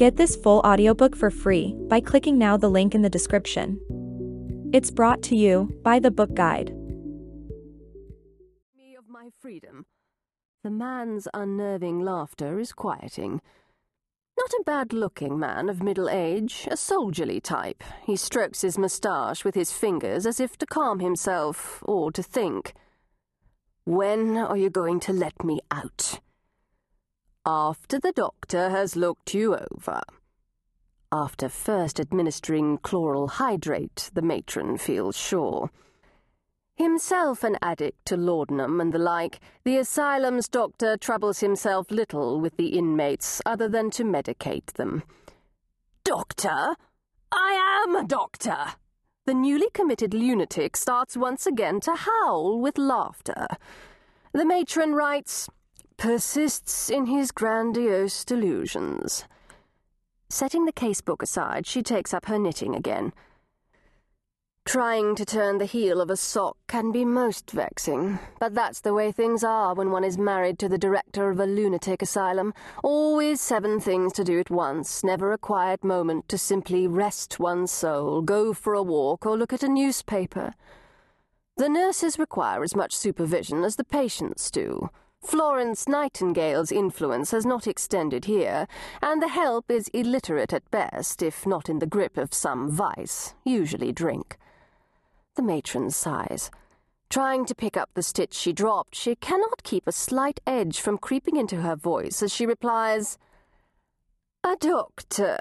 Get this full audiobook for free by clicking now the link in the description. It's brought to you by the Book Guide. Me of my freedom. The man's unnerving laughter is quieting. Not a bad-looking man of middle age, a soldierly type. He strokes his moustache with his fingers as if to calm himself, or to think. When are you going to let me out? After the doctor has looked you over. After first administering chloral hydrate, the matron feels sure. Himself an addict to laudanum and the like, the asylum's doctor troubles himself little with the inmates other than to medicate them. Doctor? I am a doctor! The newly committed lunatic starts once again to howl with laughter. The matron writes, persists in his grandiose delusions. Setting the casebook aside, she takes up her knitting again. Trying to turn the heel of a sock can be most vexing, but that's the way things are when one is married to the director of a lunatic asylum. Always seven things to do at once, never a quiet moment to simply rest one's soul, go for a walk, or look at a newspaper. The nurses require as much supervision as the patients do. Florence Nightingale's influence has not extended here, and the help is illiterate at best, if not in the grip of some vice, usually drink. The matron sighs. Trying to pick up the stitch she dropped, she cannot keep a slight edge from creeping into her voice as she replies, A doctor?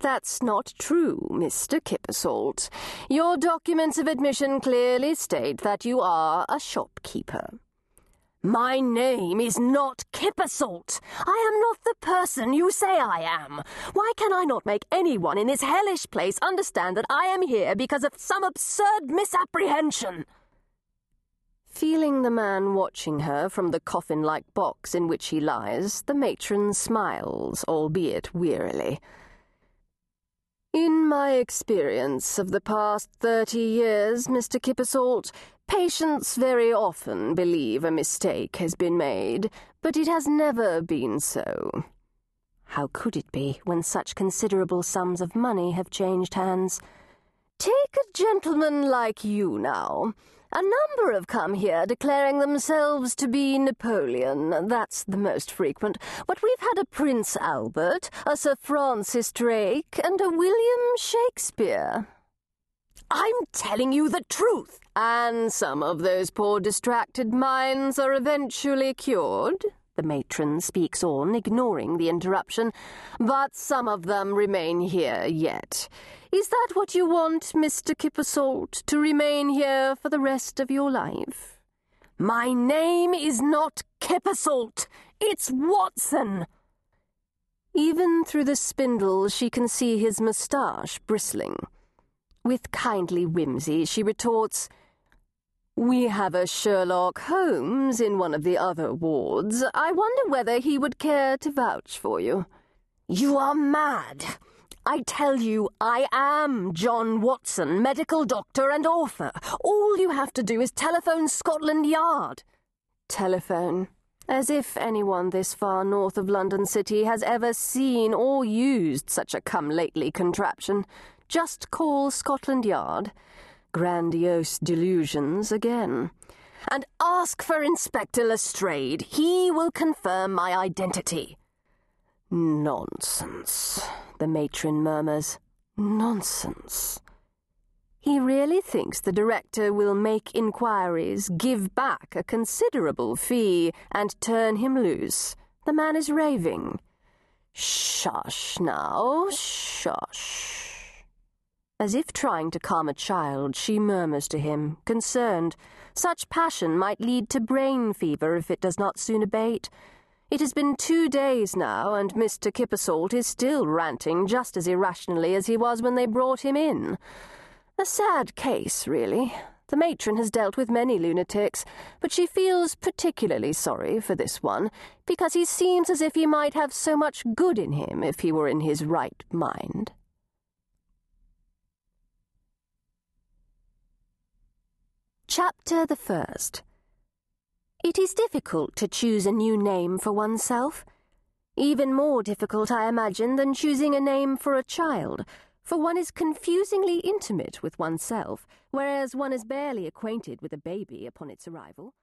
That's not true, Mr. Kippersalt. Your documents of admission clearly state that you are a shopkeeper. My name is not Kippersalt. I am not the person you say I am. Why can I not make anyone in this hellish place understand that I am here because of some absurd misapprehension? Feeling the man watching her from the coffin-like box in which he lies, the matron smiles, albeit wearily. In my experience of the past thirty years, Mr. Kippersalt, Patients very often believe a mistake has been made, but it has never been so. How could it be when such considerable sums of money have changed hands? Take a gentleman like you now. A number have come here declaring themselves to be Napoleon. That's the most frequent. But we've had a Prince Albert, a Sir Francis Drake, and a William Shakespeare. I'm telling you the truth. And some of those poor distracted minds are eventually cured. The matron speaks on, ignoring the interruption. But some of them remain here yet. Is that what you want, Mr. Kippersalt, to remain here for the rest of your life? My name is not Kippersalt. It's Watson. Even through the spindle, she can see his moustache bristling. With kindly whimsy, she retorts, We have a Sherlock Holmes in one of the other wards. I wonder whether he would care to vouch for you. You are mad. I tell you, I am John Watson, medical doctor and author. All you have to do is telephone Scotland Yard. Telephone. As if anyone this far north of London City has ever seen or used such a come-lately contraption. Just call Scotland Yard. Grandiose delusions again. And ask for Inspector Lestrade. He will confirm my identity. Nonsense, the matron murmurs. Nonsense. He really thinks the director will make inquiries, give back a considerable fee, and turn him loose. The man is raving. Shush now, shush. As if trying to calm a child, she murmurs to him, concerned. Such passion might lead to brain fever if it does not soon abate. It has been two days now, and Mr. Kippersalt is still ranting just as irrationally as he was when they brought him in. A sad case, really. The matron has dealt with many lunatics, but she feels particularly sorry for this one, because he seems as if he might have so much good in him if he were in his right mind. Chapter the First It is difficult to choose a new name for oneself. Even more difficult, I imagine, than choosing a name for a child, for one is confusingly intimate with oneself, whereas one is barely acquainted with a baby upon its arrival.